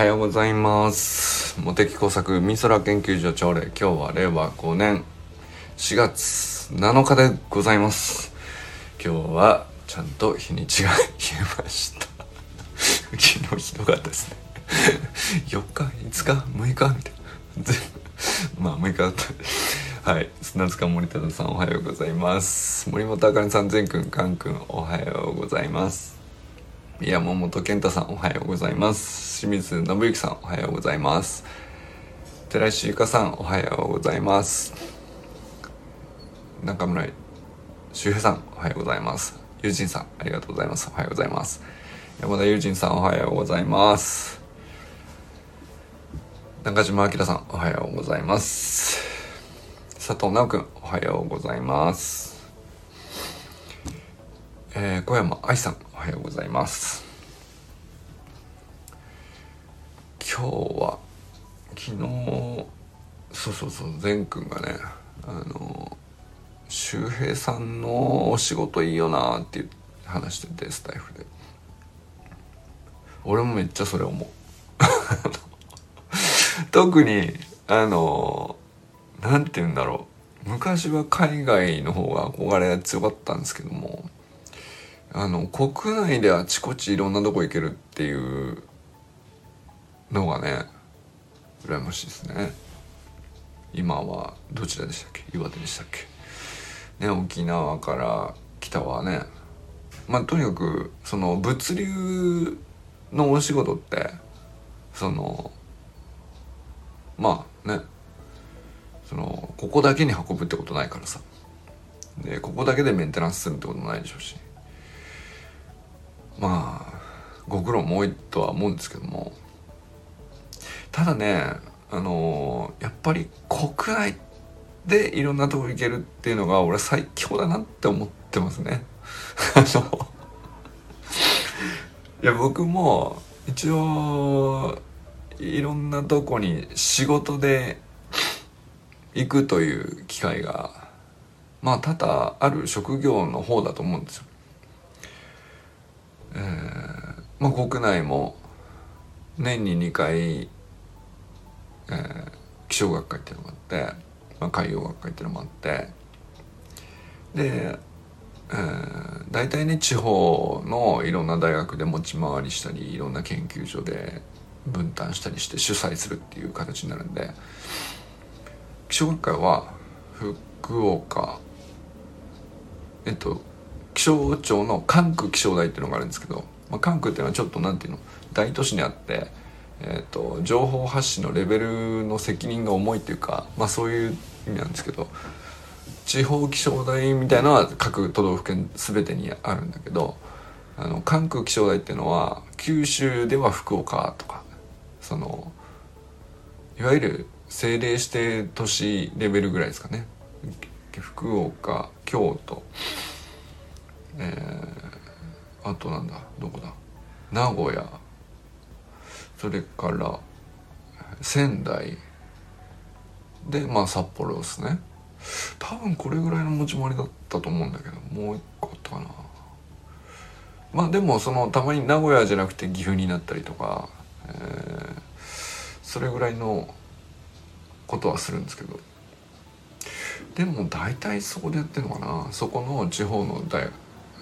はようございます。茂木工作美空研究所朝礼今日は令和5年4月7日でございます。今日はちゃんと日にちが言えました。昨日ひどかったですね。4日？5日？6日？みたいな。まあ6日だった。はい。砂塚森忠さんおはようございます。森本あかねさん全くんかんくんおはようございます。山本健太さんおはようございます。清水信之さんおはようございます。寺石ゆかさんおはようございます。中村周平さんおはようございます。友人さんありがとうございます。おはようございます山田友人さんおはようございます。中島明さんおはようございます。佐藤直くんおはようございます。えー、小山愛さんおはようございます。今日は昨日そうそうそう善くんがねあの周平さんのお仕事いいよなって話しててスタイフで。俺もめっちゃそれ思う。特にあの何て言うんだろう。昔は海外の方が憧れが強かったんですけどもあの国内であちこちいろんなとこ行けるっていうのがね羨ましいですね。今はどちらでしたっけ？岩手でしたっけ？ね沖縄から北はね。まあとにかくその物流のお仕事ってそのまあね。そのここだけに運ぶってことないからさ。でここだけでメンテナンスするってことないでしょうし。まあご苦労も多いとは思うんですけどもただねあのー、やっぱり国内でいろんなとこ行けるっていうのが俺最強だなって思ってますね。あのいや僕も一応いろんなとこに仕事で行くという機会がまあ多々ある職業の方だと思うんですよ。えー、まあ国内も年に2回、えー、気象学会っていうのがあって、まあ、海洋学会っていうのもあってで、えー、大体ね地方のいろんな大学で持ち回りしたりいろんな研究所で分担したりして主催するっていう形になるんで気象学会は福岡えっと気象庁の関空気象台っていうのがあるんですけど、まあ、関空っていうのはちょっとなんていうの大都市にあって、えーと、情報発信のレベルの責任が重いっていうか、まあ、そういう意味なんですけど地方気象台みたいなのは各都道府県全てにあるんだけどあの関空気象台っていうのは九州では福岡とかそのいわゆる政令指定都市レベルぐらいですかね。福岡京都えー、あとなんだどこだ？名古屋。それから仙台。でまあ札幌ですね。多分これぐらいの持ち回りだったと思うんだけどもう一個あったかな。まあでもそのたまに名古屋じゃなくて岐阜になったりとか、えー、それぐらいのことはするんですけど。でも大体そこでやってんのかな。そこの地方の大学。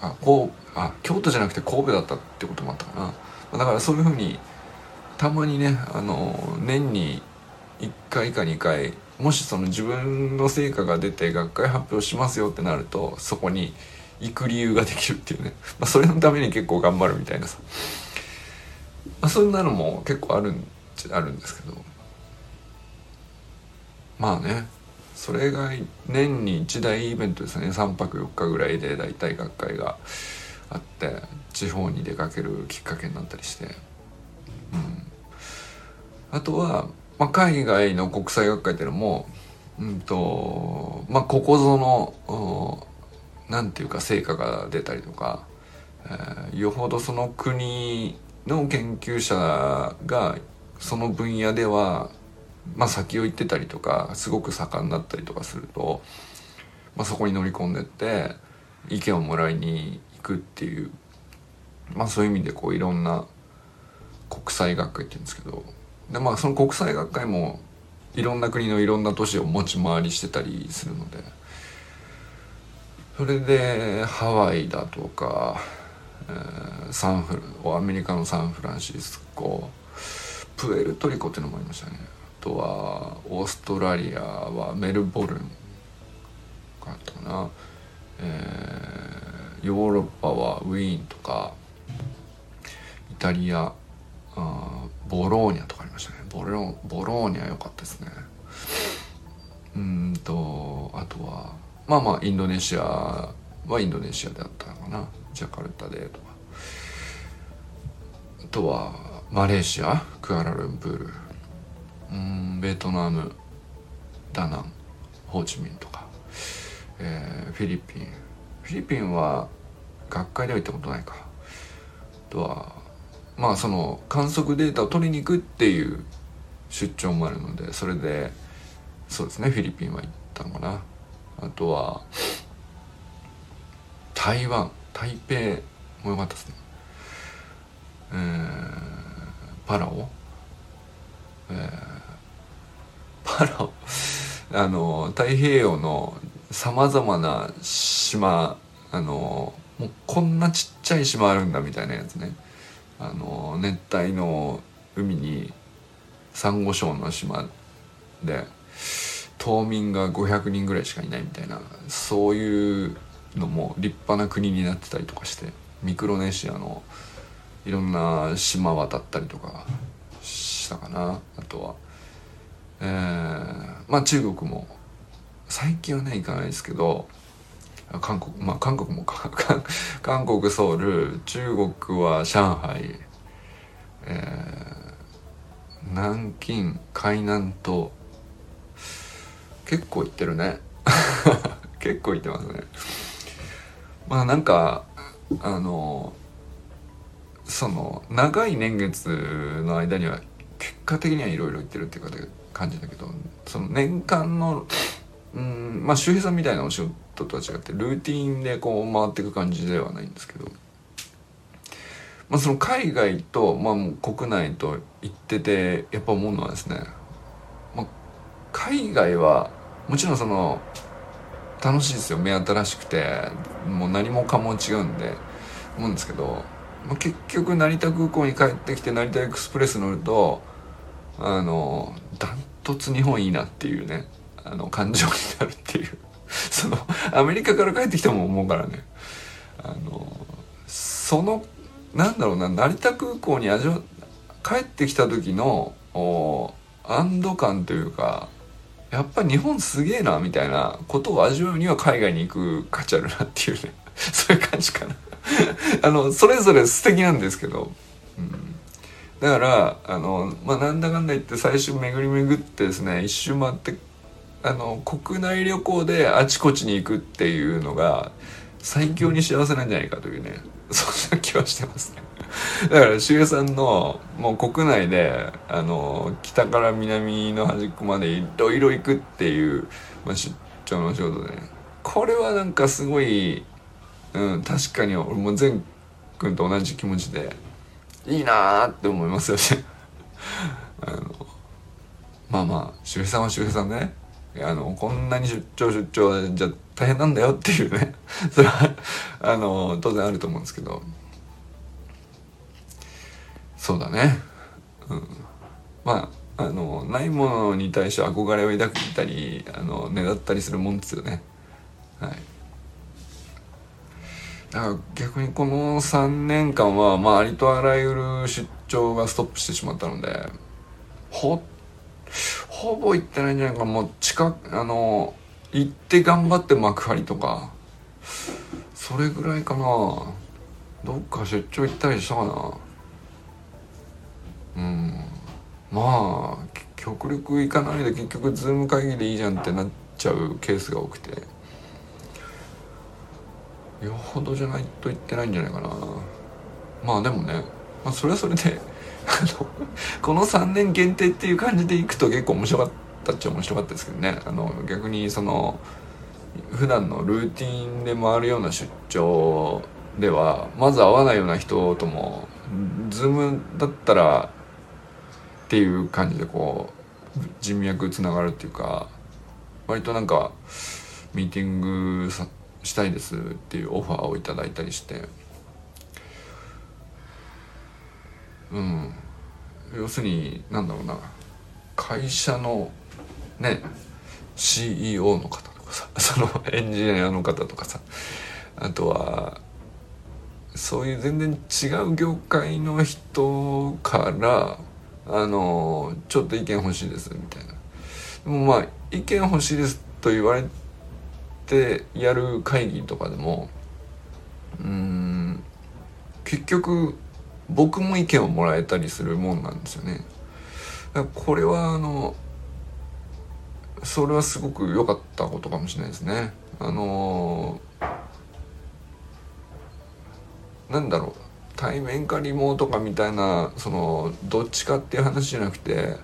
あこうあ京都じゃなくて神戸だったってこともあったかな。だからそういうふうにたまにねあの年に1回か2回もしその自分の成果が出て学会発表しますよってなるとそこに行く理由ができるっていうね、まあ、それのために結構頑張るみたいなさ、まあ、そんなのも結構あるんあるんですけど。まあね。それが年に1大イベントですね。3泊4日ぐらいで大体学会があって地方に出かけるきっかけになったりして、うん、あとは、まあ、海外の国際学会っていうのも、うんとまあ、ここぞの何て言うか成果が出たりとか、えー、よほどその国の研究者がその分野ではまあ、先を行ってたりとかすごく盛んだったりとかすると、まあ、そこに乗り込んでって意見をもらいに行くっていう、まあ、そういう意味でこういろんな国際学会って言うんですけどでまあその国際学会もいろんな国のいろんな都市を持ち回りしてたりするのでそれでハワイだとか、えー、サンフアメリカのサンフランシスコプエルトリコっていうのもありましたね。とはオーストラリアはメルボルンかったかな、えー、ヨーロッパはウィーンとかイタリアあボローニャとかありましたね。ボロボローニャ良かったですね。うんとあとはまあまあインドネシアはインドネシアであったのかな。ジャカルタでとか。あとはマレーシアクアラルンプール。うんベトナムダナンホーチミンとか、えー、フィリピン。フィリピンは学会では行ったことないか。あとはまあその観測データを取りに行くっていう出張もあるのでそれでそうですねフィリピンは行ったのかな。あとは台湾。台北も良かったですね。えー、パラオ。えー、あの 太平洋のさまざまな島あのもうこんなちっちゃい島あるんだみたいなやつね。あの熱帯の海にサンゴ礁の島で島民が500人ぐらいしかいないみたいなそういうのも立派な国になってたりとかしてミクロネシアのいろんな島渡ったりとかしたかなあとは。えー、まあ中国も最近はね行かないですけど韓国まあ韓国も 韓国ソウル中国は上海えー、南京海南と結構行ってるね。結構行ってますね。まあなんかあのその長い年月の間には結果的にはいろいろ行ってるっていうか感じだけどその年間のうんまあ周平さんみたいなお仕事とは違ってルーティンでこう回っていく感じではないんですけど、まあ、その海外と、まあ、もう国内と行っててやっぱ思うのはですね、まあ、海外はもちろんその楽しいですよ。目新しくてもう何もかも違うんで思うんですけど、まあ、結局成田空港に帰ってきて成田エクスプレス乗るとあのダントツ日本いいなっていうねあの感情になるっていう。そのアメリカから帰ってきても思うからね。あのそのなんだろうな成田空港に味わ帰ってきた時の安堵感というかやっぱ日本すげえなみたいなことを味わうには海外に行く価値あるなっていうね。そういう感じかな。あのそれぞれ素敵なんですけど、うん、だからあの、まあ、なんだかんだ言って最初巡り巡ってですね一周回ってあの国内旅行であちこちに行くっていうのが最強に幸せなんじゃないかというねそんな気はしてますね。だからしげさんのもう国内であの北から南の端っこまでいろいろ行くっていう、まあ、出張の仕事でね。これはなんかすごい、うん、確かに俺も善くんと同じ気持ちでいいなーって思いますよね。あのまあまあ周平さんは周平さんね。あのこんなに出張出張じゃ大変なんだよっていうね。それはあの当然あると思うんですけど。そうだね。うん。まああのないものに対して憧れを抱いたりあのねだったりするもんですよね。はい。だから逆にこの3年間は、まあ、ありとあらゆる出張がストップしてしまったのでほほぼ行ってないんじゃないか。もう近くあの行って頑張って幕張とかそれぐらいかな。どっか出張行ったりしたかな。うん。まあ極力行かないで結局ズーム会議でいいじゃんってなっちゃうケースが多くて。よほどじゃないと言ってないんじゃないかな。まあでもね、まあ、それはそれで この3年限定っていう感じでいくと結構面白かったっちゃ面白かったですけどね。あの逆にその普段のルーティンで回るような出張ではまず会わないような人ともズームだったらっていう感じでこう人脈つながるっていうか割となんかミーティングさしたいですっていうオファーをいただいたりして。うん。要するになんだろうな。会社のね CEO の方とかさ そのエンジニアの方とかさ。あとはそういう全然違う業界の人からあのちょっと意見欲しいですみたいな。でもまあ意見欲しいですと言われてやる会議とかでもうん結局僕も意見をもらえたりするもんなんですよね。これはあのそれはすごく良かったことかもしれないですね。あのなんだろう対面かリモートかみたいなそのどっちかっていう話じゃなくて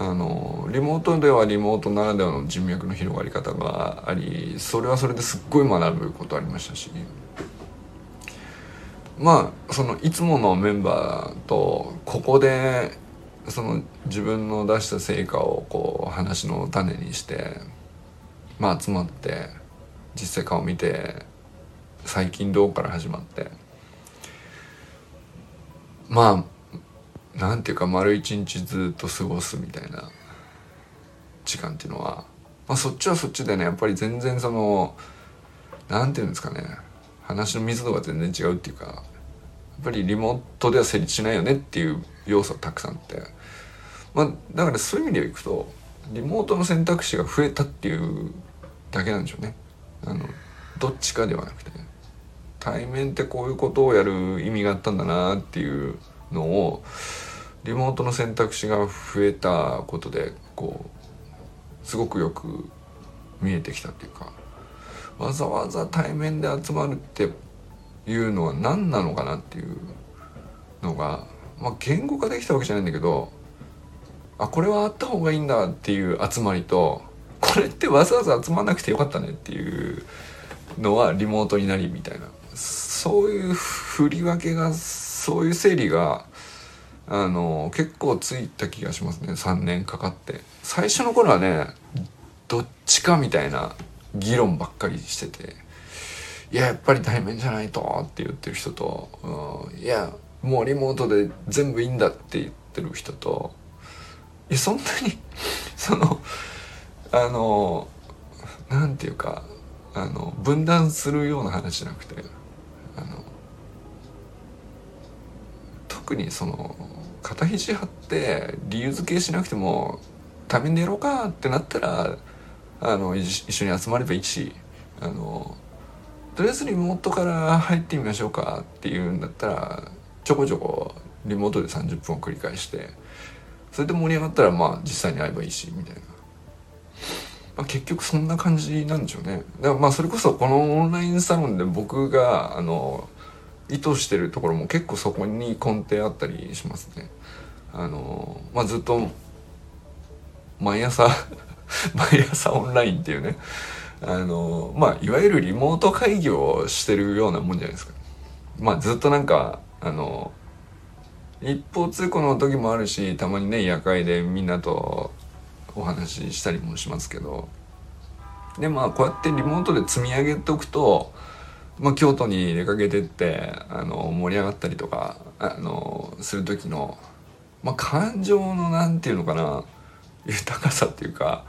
あのリモートではリモートならではの人脈の広がり方がありそれはそれですっごい学ぶことありましたし。まあそのいつものメンバーとここでその自分の出した成果をこう話の種にしてまあ集まって実際顔見て最近どうから始まって。まあなんていうか丸一日ずっと過ごすみたいな時間っていうのは、まあ、そっちはそっちでねやっぱり全然そのなんていうんですかね話の密度が全然違うっていうかやっぱりリモートでは成立しないよねっていう要素がたくさんあって、まあ、だからそういう意味でいくとリモートの選択肢が増えたっていうだけなんでしょうね。あのどっちかではなくて対面ってこういうことをやる意味があったんだなっていうのをリモートの選択肢が増えたことでこうすごくよく見えてきたっていうかわざわざ対面で集まるっていうのは何なのかなっていうのが、まあ、言語化できたわけじゃないんだけどあこれはあった方がいいんだっていう集まりとこれってわざわざ集まんなくてよかったねっていうのはリモートになりみたいなそういう振り分けがそういう整理があの結構ついた気がしますね。3年かかって。最初の頃はねどっちかみたいな議論ばっかりしてていややっぱり対面じゃないとって言ってる人と、うん、いやもうリモートで全部いいんだって言ってる人といやそんなに そのあのなんていうかあの分断するような話じゃなくてあの特にその肩肘張って理由付けしなくても対面でやろかってなったらあの一緒に集まればいいしあのとりあえずリモートから入ってみましょうかっていうんだったらちょこちょこリモートで30分を繰り返してそれで盛り上がったらまあ実際に会えばいいしみたいな。まあ、結局そんな感じなんでしょうね。だからまあそれこそこのオンラインサロンで僕があの意図してるところも結構そこに根底あったりしますね。あのまあずっと毎朝 毎朝オンラインっていうねあのまあいわゆるリモート会議をしてるようなもんじゃないですか。まあずっとなんかあの一方通行の時もあるしたまにね夜会でみんなとお話ししたりもしますけどでまあこうやってリモートで積み上げておくと、まあ、京都に出かけてってあの盛り上がったりとかあのする時の、まあ、感情のなんていうのかな豊かさっていうか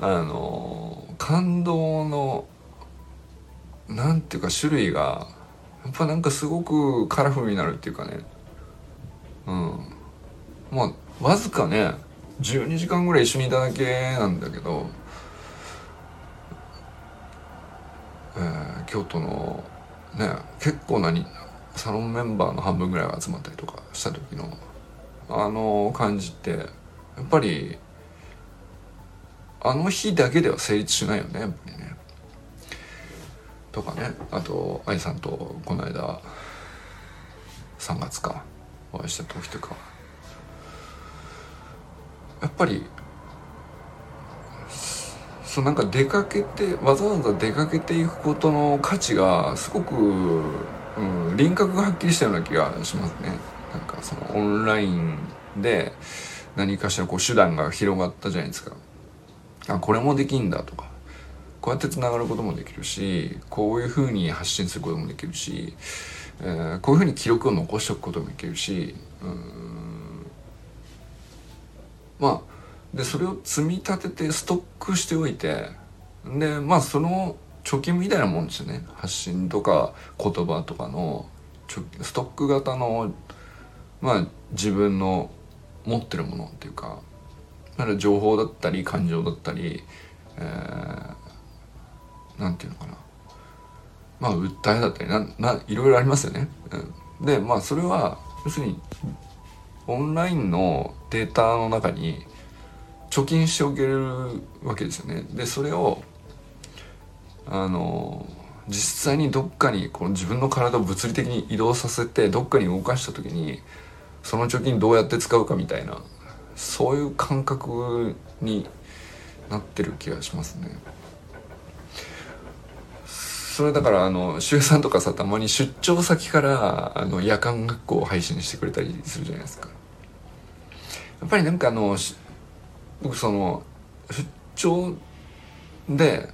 あの感動のなんていうか種類がやっぱなんかすごくカラフルになるっていうかね。うん。まあわずかね12時間ぐらい一緒にいただけなんだけど、えー、京都のね結構なサロンメンバーの半分ぐらいが集まったりとかした時のあの感じってやっぱりあの日だけでは成立しないよねやっぱりね。とかねあと愛さんとこの間3月かお会いした時とかやっぱりそうなんか出かけてわざわざ出かけていくことの価値がすごくうん、輪郭がはっきりしたような気がしますね。なんかそのオンラインで何かしらこう手段が広がったじゃないですか。あこれもできんだとか。こうやってつながることもできるしこういうふうに発信することもできるし、えー、こういうふうに記録を残しておくこともできるしうん。まあでそれを積み立ててストックしておいてでまあその貯金みたいなもんですよね発信とか言葉とかのストック型のまあ自分の持ってるものっていうかだから情報だったり感情だったり、えー、なんていうのかなまあ訴えだったりなないろいろありますよね。でまあそれは要するにオンラインのデータの中に貯金しておけるわけですよね。でそれをあの実際にどっかにこの自分の体を物理的に移動させてどっかに動かした時にその貯金どうやって使うかみたいなそういう感覚になってる気がしますね。それだからあの周さんとかさたまに出張先からあの夜間学校を配信してくれたりするじゃないですか。やっぱりなんかあの僕その出張で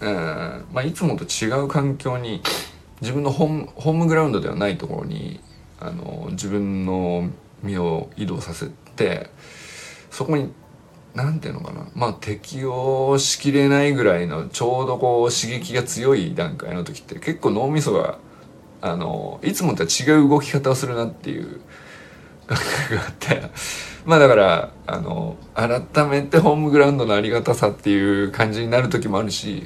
えーまあ、いつもと違う環境に自分のホームホームグラウンドではないところにあの自分の身を移動させてそこに何ていうのかなまあ適応しきれないぐらいのちょうどこう刺激が強い段階の時って結構脳みそがあのいつもとは違う動き方をするなっていう感覚があってまあだからあの改めてホームグラウンドのありがたさっていう感じになる時もあるし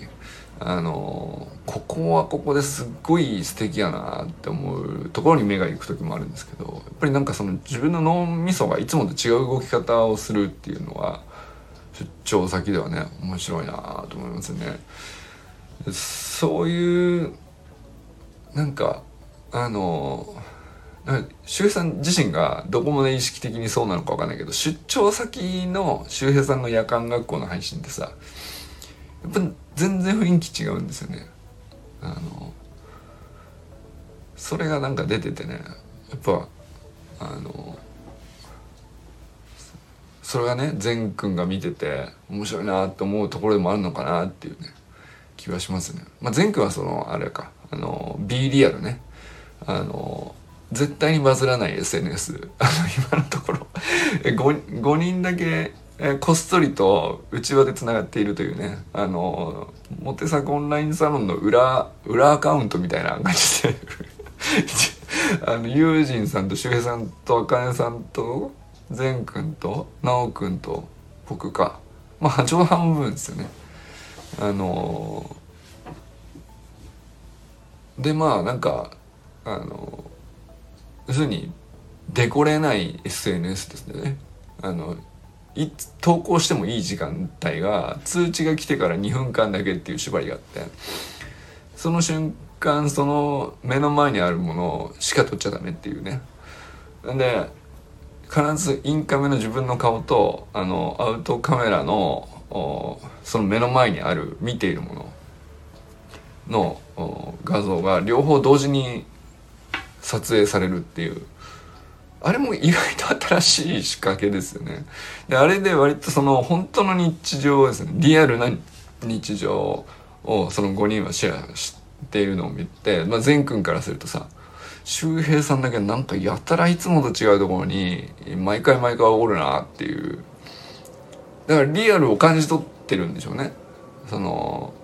あのここはここですっごい素敵やなって思うところに目が行く時もあるんですけどやっぱりなんかその自分の脳みそがいつもと違う動き方をするっていうのは出張先ではね面白いなと思いますね。そういうなんかあの周平さん自身がどこまで意識的にそうなのか分かんないけど出張先の周平さんの夜間学校の配信ってさやっぱ全然雰囲気違うんですよね。あのそれがなんか出ててねやっぱあのそれがね善くんが見てて面白いなって思うところでもあるのかなっていうね気はしますね。まあ、善くんはそのあれかあの B リアルね。あの絶対にバズらない SNS あの今のところ。5, 5人だけ、こっそりと内輪でつながっているというね。あのモテサクオンラインサロンの裏裏アカウントみたいな感じで。あのユージンさんと周平さんとあかねさんと善くんと直くんと僕か。まあちょうど半分ですよね。あのでまあなんかあの要するにデコれない SNS ですね。あの投稿してもいい時間帯が通知が来てから2分間だけっていう縛りがあってその瞬間その目の前にあるものしか撮っちゃダメっていうね。なんで必ずインカメの自分の顔とあのアウトカメラのその目の前にある見ているものの画像が両方同時に撮影されるっていうあれも意外と新しい仕掛けですよね。で、あれで割とその本当の日常ですね、リアルな日常をその5人はシェアしているのを見て、まあ、善くんからするとさ、周平さんだけなんかやたらいつもと違うところに毎回毎回おるなっていう。だからリアルを感じ取ってるんでしょうね。その、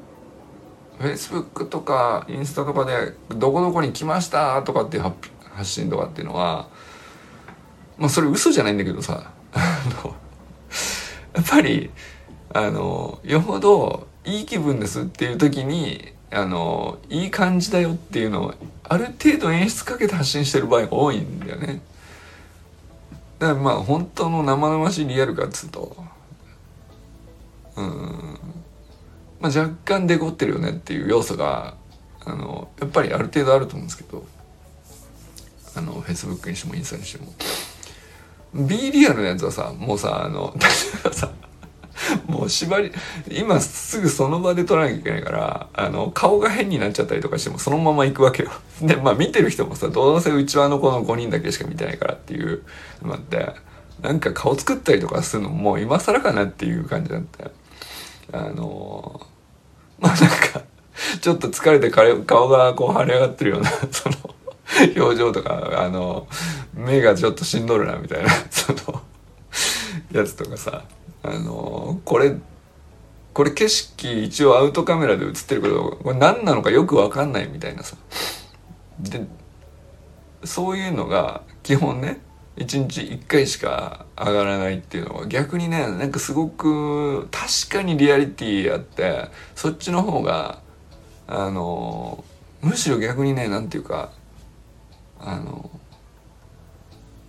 Facebook とかインスタとかでどこどこに来ましたとかっていう発信とかっていうのは、まあそれ嘘じゃないんだけどさ、やっぱり、あの、よほどいい気分ですっていう時に、あの、いい感じだよっていうのを、ある程度演出かけて発信してる場合が多いんだよね。だからまあ本当の生々しいリアルかっつうと、うん、まあ若干デコってるよねっていう要素が、あの、やっぱりある程度あると思うんですけど、あの、Facebook にしてもインスタにしても。B リアルのやつはさもうさあの 例えばさもう縛り今すぐその場で撮らなきゃいけないからあの顔が変になっちゃったりとかしてもそのまま行くわけよでまあ見てる人もさどうせうちわの子の5人だけしか見てないからっていうのがあってなんか顔作ったりとかするのもう今更かなっていう感じだったよあのまあなんかちょっと疲れて顔がこう腫れ上がってるような その表情とかあの目がちょっとしんどるなみたいな そのやつとかさあのこれこれ景色一応アウトカメラで映ってるけどこれ何なのかよく分かんないみたいなさ。でそういうのが基本ね1日1回しか上がらないっていうのは逆にねなんかすごく確かにリアリティあってそっちの方があのむしろ逆にね何て言うかあの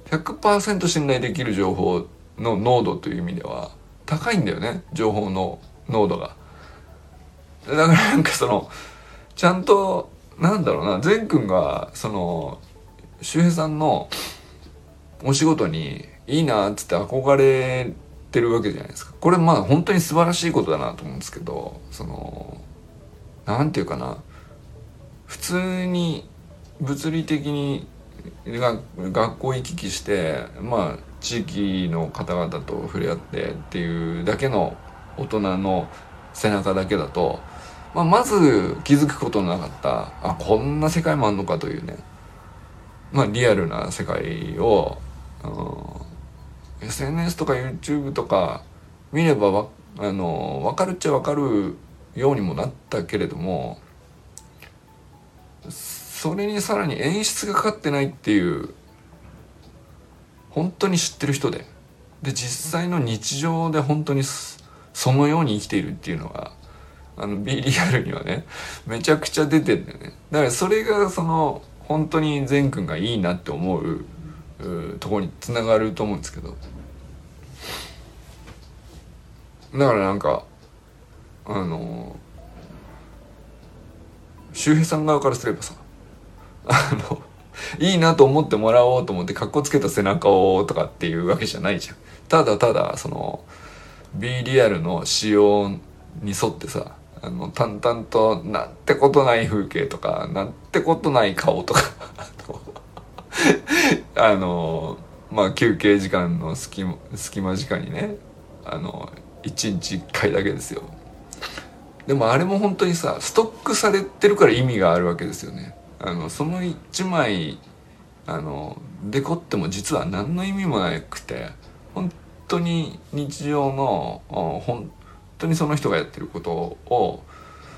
100%信頼できる情報の濃度という意味では高いんだよね情報の濃度が。だからなんかそのちゃんとなんだろうな善くんがその周平さんのお仕事にいいなっつって憧れてるわけじゃないですか。これまあ本当に素晴らしいことだなと思うんですけどそのなんていうかな。普通に物理的に学校行き来してまあ地域の方々と触れ合ってっていうだけの大人の背中だけだと、まあ、まず気づくことのなかった。あこんな世界もあんのかというね。まあリアルな世界を、うん、SNS とか YouTube とか見ればわあの分かるっちゃ分かるようにもなったけれどもそれにさらに演出がかかってないっていう本当に知ってる人でで実際の日常で本当にそのように生きているっていうのがあの B リアルにはねめちゃくちゃ出てんだよね。だからそれがその本当に善くんがいいなって思うとこにつながると思うんですけど。だからなんかあの周平さん側からすればさ あのいいなと思ってもらおうと思ってかっこつけた背中をとかっていうわけじゃないじゃん。ただただその B リアルの仕様に沿ってさあの淡々となんてことない風景とかなんてことない顔とか あのまあ休憩時間の隙間隙間時間にねあの1日1回だけですよ。でもあれも本当にさストックされてるから意味があるわけですよね。あのその1枚あのデコっても実は何の意味もなくて本当に日常の本当にその人がやってることを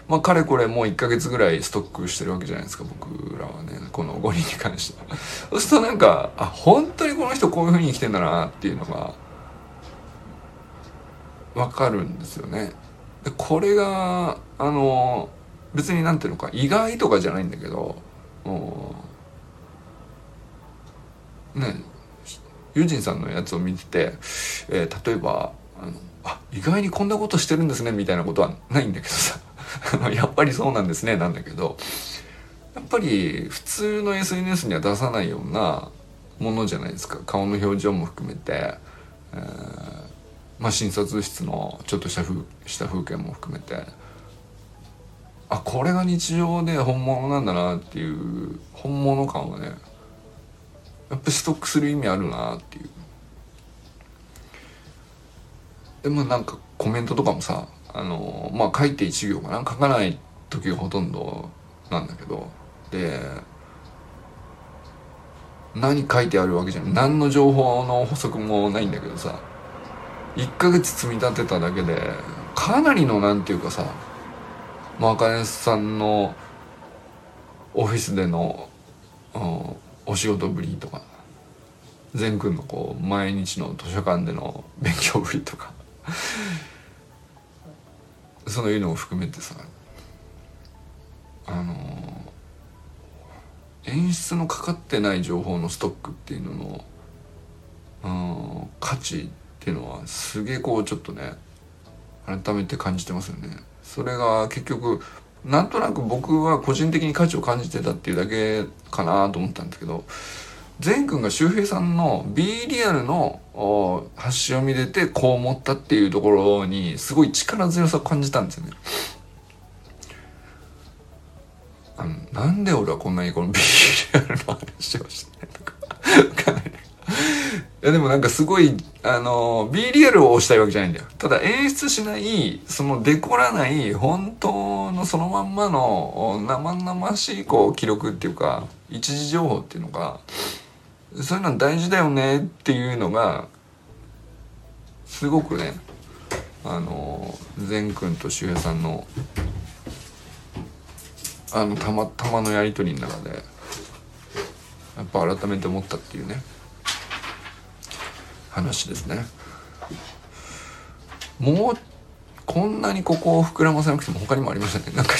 まあ、かれこれもう1ヶ月ぐらいストックしてるわけじゃないですか僕らはねこの5人に関しては。そうするとなんかあ本当にこの人こういうふうに生きてんだなっていうのが分かるんですよね。でこれがあの別になんていうのか意外とかじゃないんだけどねユージンさんのやつを見てて、えー、例えばあのあ意外にこんなことしてるんですねみたいなことはないんだけどさ。やっぱりそうなんですねなんだけど。やっぱり普通の SNS には出さないようなものじゃないですか。顔の表情も含めて、えー、まあ、診察室のちょっとした風した風景も含めて。あこれが日常で本物なんだなっていう本物感はねやっぱストックする意味あるなっていう。でもなんかコメントとかもさあのまあ書いて1行かな。書かない時がほとんどなんだけど。で何書いてあるわけじゃない。何の情報の補足もないんだけどさ。1ヶ月積み立てただけでかなりのなんていうかさまあ茜さんのオフィスでの、うん、お仕事ぶりとか善くんのこう毎日の図書館での勉強ぶりとか。そういうのを含めてさあの演出のかかってない情報のストックっていうのの、うん、価値っていうのはすげえこうちょっとね改めて感じてますよね。それが結局なんとなく僕は個人的に価値を感じてたっていうだけかなと思ったんですけど善くんが周平さんの B リアルの発信を見れてこう思ったっていうところにすごい力強さを感じたんですよね。あのなんで俺はこんなにこの B リアルの話をしてないのかわかんない。いやでもなんかすごい、あの、B リアルを押したいわけじゃないんだよ。ただ演出しない、そのデコらない、本当のそのまんまの生々しいこう記録っていうか、一時情報っていうのが、そういうの大事だよねっていうのが、すごくね、あの、善くんと周平さんの、あの、たまたまのやりとりの中で、やっぱ改めて思ったっていうね。話ですねもうこんなにここを膨らませなくても他にもありましたねなんか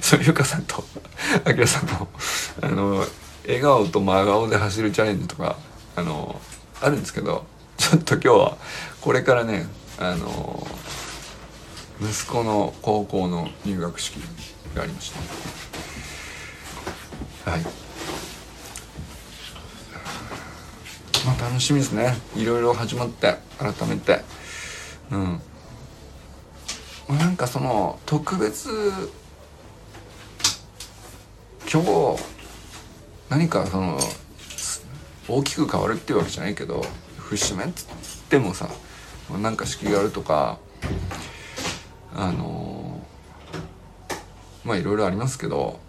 そういうかさんとあきらさんのあの笑顔と真顔で走るチャレンジとかあのあるんですけど ちょっと今日はこれからねあの息子の高校の入学式がありましたはい。まあ楽しみですね。いろいろ始まって改めて。うん。なんかその特別今日何かその大きく変わるっていうわけじゃないけど節目っつってもさなんか式があるとかあのまあいろいろありますけど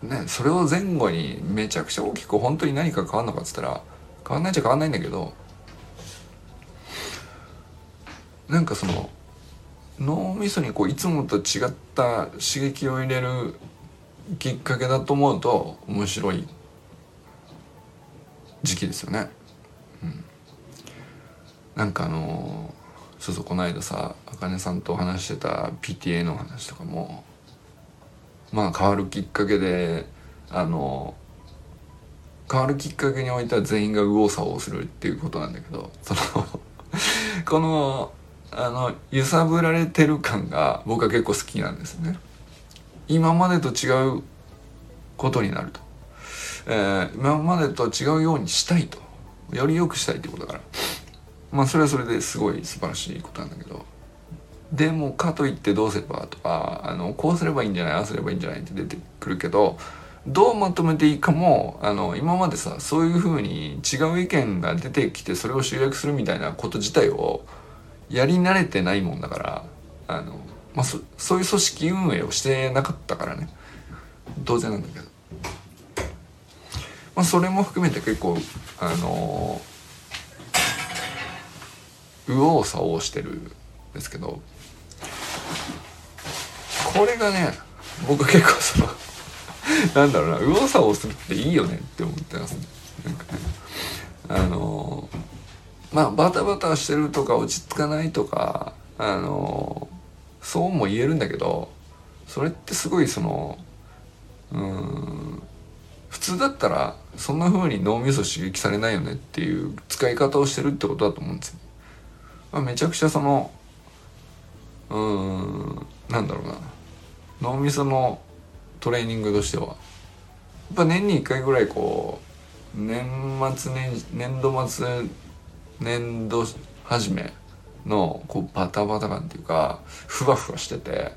ねそれを前後にめちゃくちゃ大きく本当に何か変わるのかっつったら変わんないっちゃ変わんないんだけどなんかその脳みそにこういつもと違った刺激を入れるきっかけだと思うと面白い時期ですよね。うん、なんかあのそうそうこの間さあかねさんと話してた PTA の話とかもまあ変わるきっかけであの変わるきっかけにおいては全員が右往左往するっていうことなんだけどそのこのあの揺さぶられてる感が僕は結構好きなんですね。今までと違うことになると、えー、今までと違うようにしたいと。より良くしたいってことだから。まあそれはそれですごい素晴らしいことなんだけど。でもかといってどうすればと。かあのこうすればいいんじゃないああすればいいんじゃないって出てくるけどどうまとめていいかもあの今までさそういうふうに違う意見が出てきてそれを集約するみたいなこと自体をやり慣れてないもんだからあの、まあ、そそういう組織運営をしてなかったからね。当然なんだけど、まあ、それも含めて結構あの右往左往してるんですけど。これがね僕結構その なんだろうな右往左往するっていいよねって思ってますね。なんかね。あのまあバタバタしてるとか落ち着かないとかあのそうも言えるんだけどそれってすごいそのうん普通だったらそんな風に脳みそ刺激されないよねっていう使い方をしてるってことだと思うんですよ。まあ、めちゃくちゃそのうんなんだろうな脳みそのトレーニングとしてはやっぱ年に1回ぐらいこう年末年年度末年度始めのこうバタバタ感っていうかふわふわしてて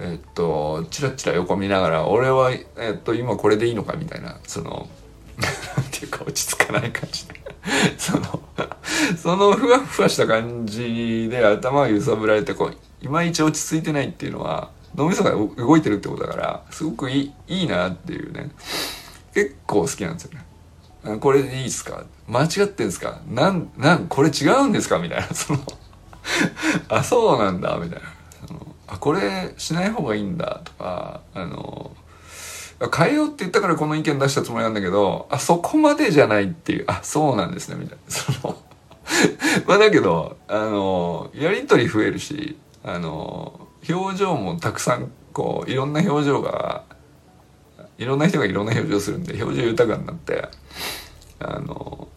えっとチラチラ横見ながら俺はえっと今これでいいのかみたいなその なんていうか落ち着かない感じで。そのそのふわふわした感じで頭が揺さぶられてこういまいち落ち着いてないっていうのは脳みそが動いてるってことだからすごくいいいいなっていうね。結構好きなんですよね。これでいいっすか？間違ってんすか？なんなんこれ違うんですか？みたいなその あそうなんだみたいな。あこれしない方がいいんだとかあの変えようって言ったからこの意見出したつもりなんだけどあそこまでじゃないっていうあそうなんですねみたいな。そのまあだけどあのやり取り増えるしあの表情もたくさんこういろんな表情がいろんな人がいろんな表情するんで表情豊かになってあの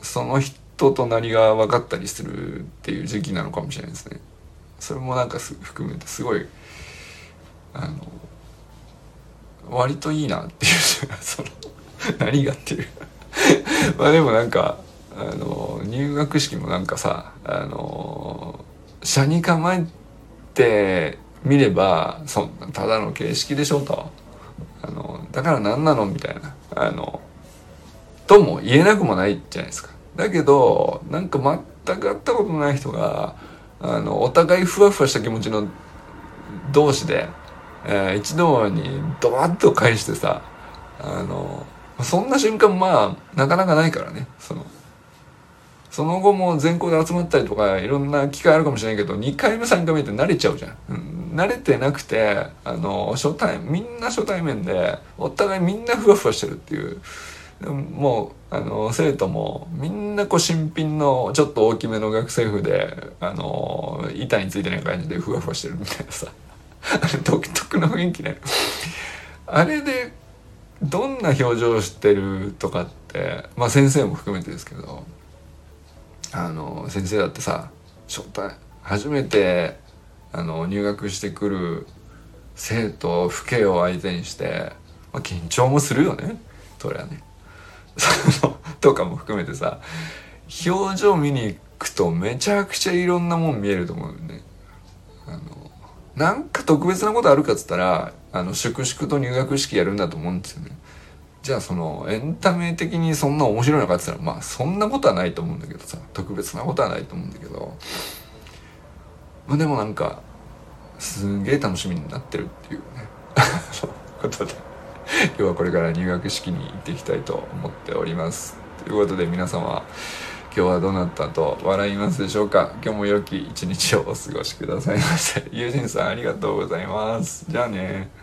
その人となりが分かったりするっていう時期なのかもしれないですね。それもなんか含めてすごいあの割といいなっていう その何がっていう。まあでもなんかあの入学式もなんかさあの車に構えてみればそんなただの形式でしょと。あのだから何なのみたいな。あのとも言えなくもないじゃないですか。だけどなんか全く会ったことない人があのお互いふわふわした気持ちの同士で、えー、一度にドバッと返してさあのそんな瞬間まあなかなかないからね。そのその後も全校で集まったりとかいろんな機会あるかもしれないけど2回目3回目って慣れちゃうじゃん、うん、慣れてなくてあの初対面みんな初対面でお互いみんなふわふわしてるっていう。もうあの生徒もみんなこう新品のちょっと大きめの学生服であの板についてない感じでふわふわしてるみたいなさ。独特の雰囲気ねあれでどんな表情してるとかってまあ先生も含めてですけどあの先生だってさ初対初めてあの入学してくる生徒父兄を相手にして、まあ、緊張もするよね。そりゃね。そのとかも含めてさ表情見に行くとめちゃくちゃいろんなもん見えると思うよね。あのなんか特別なことあるかっつったらあの粛々と入学式やるんだと思うんですよね。じゃあそのエンタメ的にそんな面白いのかって言ったらまあそんなことはないと思うんだけどさ特別なことはないと思うんだけどまあでもなんかすげえ楽しみになってるっていうね ことで 今日はこれから入学式に行っていきたいと思っております。ということで皆様今日はどうなったと笑いますでしょうか？今日も良き一日をお過ごしくださいませ友人さんありがとうございます。じゃあね。